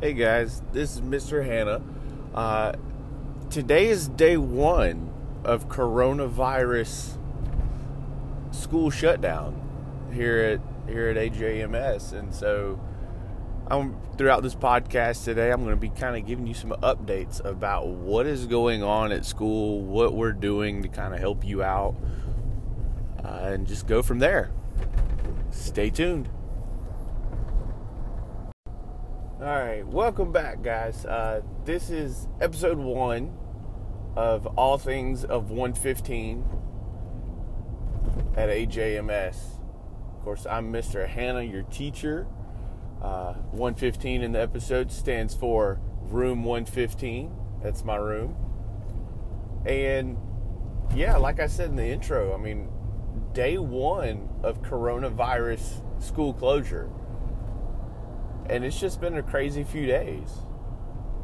Hey guys, this is Mr. Hannah. Uh, today is day one of coronavirus school shutdown here at here at AJMS, and so I'm throughout this podcast today. I'm going to be kind of giving you some updates about what is going on at school, what we're doing to kind of help you out, uh, and just go from there. Stay tuned. All right, welcome back, guys. Uh, this is episode one of All Things of 115 at AJMS. Of course, I'm Mr. Hannah, your teacher. Uh, 115 in the episode stands for Room 115. That's my room. And yeah, like I said in the intro, I mean, day one of coronavirus school closure and it's just been a crazy few days.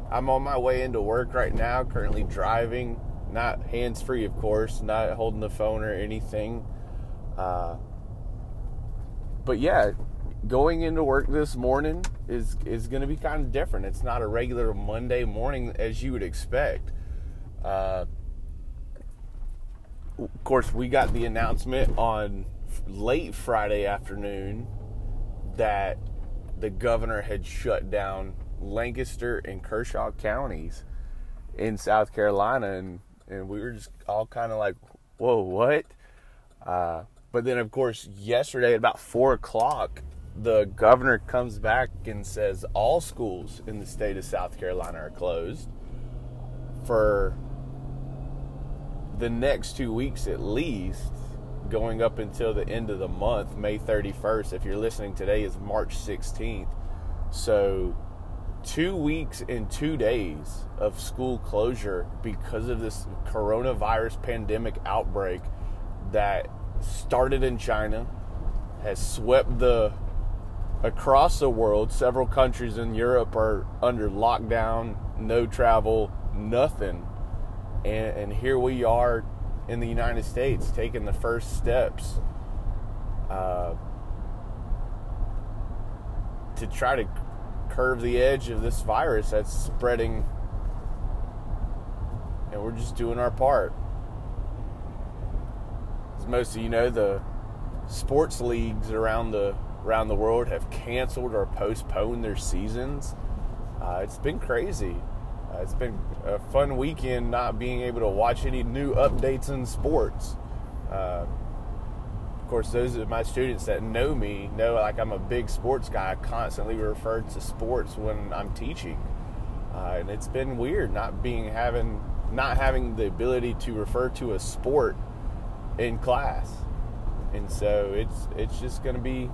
I'm on my way into work right now, currently driving, not hands free, of course, not holding the phone or anything. Uh, but yeah, going into work this morning is is going to be kind of different. It's not a regular Monday morning as you would expect. Uh, of course, we got the announcement on late Friday afternoon that the governor had shut down Lancaster and Kershaw counties in South Carolina, and and we were just all kind of like, "Whoa, what?" Uh, but then, of course, yesterday at about four o'clock, the governor comes back and says all schools in the state of South Carolina are closed for the next two weeks at least going up until the end of the month, May 31st. If you're listening today, is March 16th. So, two weeks and two days of school closure because of this coronavirus pandemic outbreak that started in China, has swept the across the world. Several countries in Europe are under lockdown, no travel, nothing. And, and here we are in the United States taking the first steps uh, to try to curve the edge of this virus that's spreading, and we're just doing our part. As most of you know, the sports leagues around the around the world have canceled or postponed their seasons. Uh, it's been crazy. Uh, it's been a fun weekend not being able to watch any new updates in sports. Uh, of course, those of my students that know me know like I'm a big sports guy. I constantly refer to sports when I'm teaching, uh, and it's been weird not being having not having the ability to refer to a sport in class, and so it's it's just going to be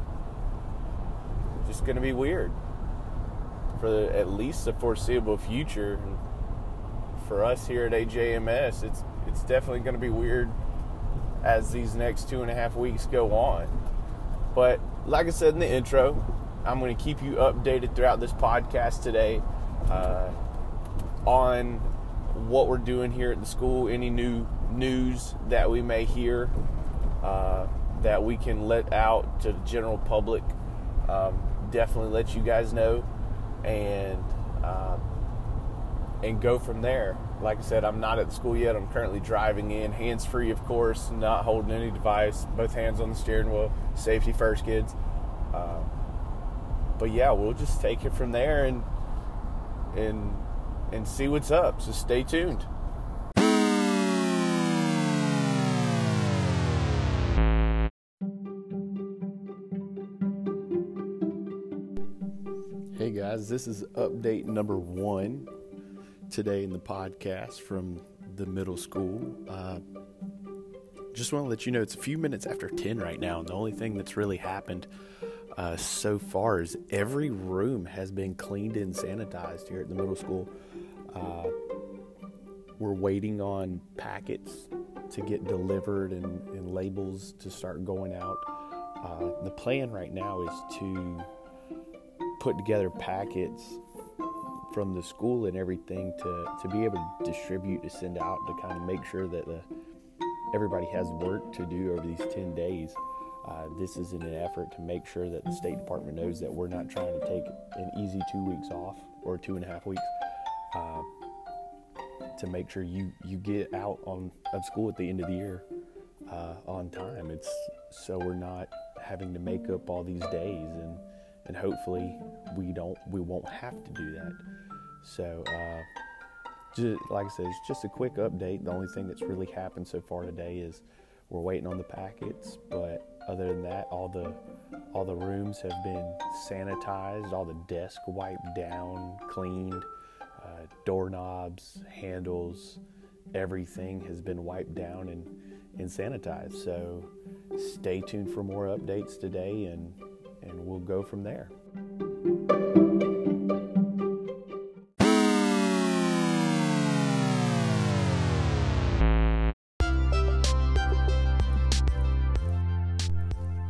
just going to be weird for the, at least the foreseeable future. And for us here at AJMS, it's it's definitely going to be weird as these next two and a half weeks go on. But like I said in the intro, I'm going to keep you updated throughout this podcast today uh, on what we're doing here at the school, any new news that we may hear uh, that we can let out to the general public. Um, definitely let you guys know and uh, and go from there. Like I said, I'm not at the school yet. I'm currently driving in, hands free, of course, not holding any device, both hands on the steering wheel. Safety first, kids. Uh, but yeah, we'll just take it from there and and and see what's up. So stay tuned. Guys, this is update number one today in the podcast from the middle school. Uh, just want to let you know it's a few minutes after 10 right now, and the only thing that's really happened uh, so far is every room has been cleaned and sanitized here at the middle school. Uh, we're waiting on packets to get delivered and, and labels to start going out. Uh, the plan right now is to put together packets from the school and everything to, to be able to distribute to send out to kind of make sure that the, everybody has work to do over these 10 days Uh, this is in an effort to make sure that the State Department knows that we're not trying to take an easy two weeks off or two and a half weeks uh, to make sure you, you get out on of school at the end of the year uh, on time. It's so we're not having to make up all these days and and hopefully we don't we won't have to do that. So uh, just, like I said, it's just a quick update. The only thing that's really happened so far today is we're waiting on the packets, but other than that, all the all the rooms have been sanitized, all the desks wiped down, cleaned, uh, doorknobs, handles, everything has been wiped down and, and sanitized. So stay tuned for more updates today, and and we'll go from there.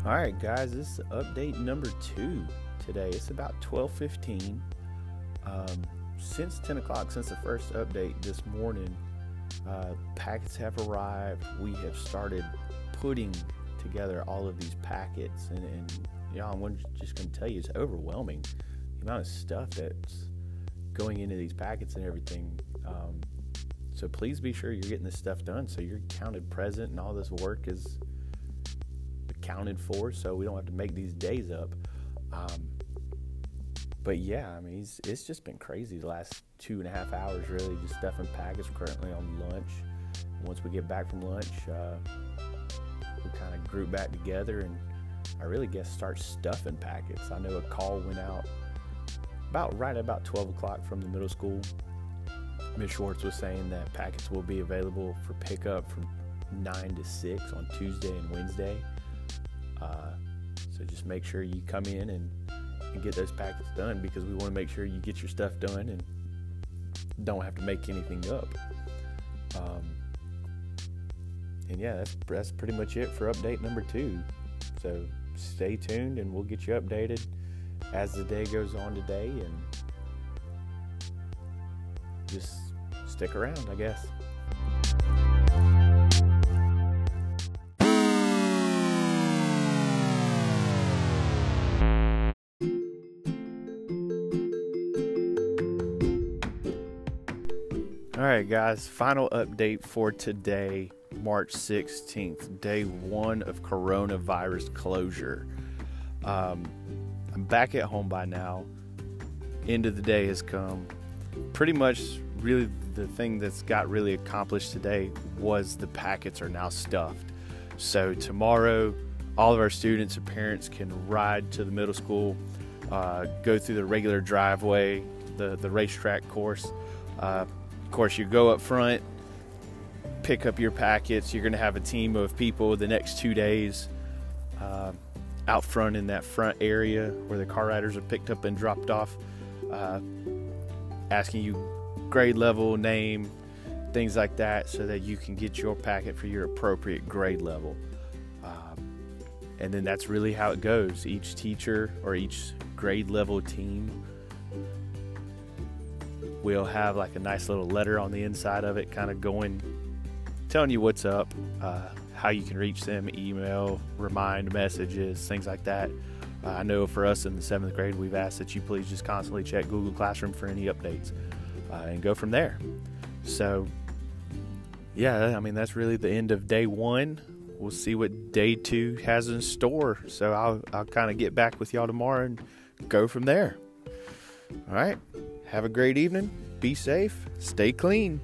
All right, guys, this is update number two today. It's about 12:15. Um, since 10 o'clock, since the first update this morning, uh, packets have arrived. We have started putting together all of these packets, and, and know, I'm just going to tell you, it's overwhelming the amount of stuff that's going into these packets and everything. Um, so please be sure you're getting this stuff done so you're counted present and all this work is accounted for so we don't have to make these days up. Um, but yeah, I mean, it's, it's, just been crazy the last two and a half hours, really, just stuffing packets. currently on lunch. Once we get back from lunch, uh, group back together and I really guess start stuffing packets. I know a call went out about right about 12 o'clock from the middle school. Ms. Schwartz was saying that packets will be available for pickup from 9 to 6 on Tuesday and Wednesday. Uh, so just make sure you come in and, and get those packets done because we want to make sure you get your stuff done and don't have to make anything up. Um, and yeah, that's that's pretty much it for update number two. So stay tuned and we'll get you updated as the day goes on today and just stick around, I guess. All right, guys, final update for today. March 16th, day one of coronavirus closure. Um, I'm back at home by now. End of the day has come. Pretty much, really, the thing that's got really accomplished today was the packets are now stuffed. So, tomorrow, all of our students and parents can ride to the middle school, uh, go through the regular driveway, the, the racetrack course. Uh, of course, you go up front, pick up your packets. You're going to have a team of people the next two days uh, out front in that front area where the car riders are picked up and dropped off, uh, asking you grade level, name, things like that, so that you can get your packet for your appropriate grade level. Um, and then that's really how it goes. Each teacher or each grade level team will have like a nice little letter on the inside of it, kind of going telling you what's up, uh, how you can reach them, email, remind messages, things like that. Uh, I know for us in the seventh grade, we've asked that you please just constantly check Google Classroom for any updates uh, and go from there. So, yeah, I mean, that's really the end of day one. We'll see what day two has in store. So, I'll, I'll kind of get back with y'all tomorrow and go from there. All right. Have a great evening. Be safe. Stay clean.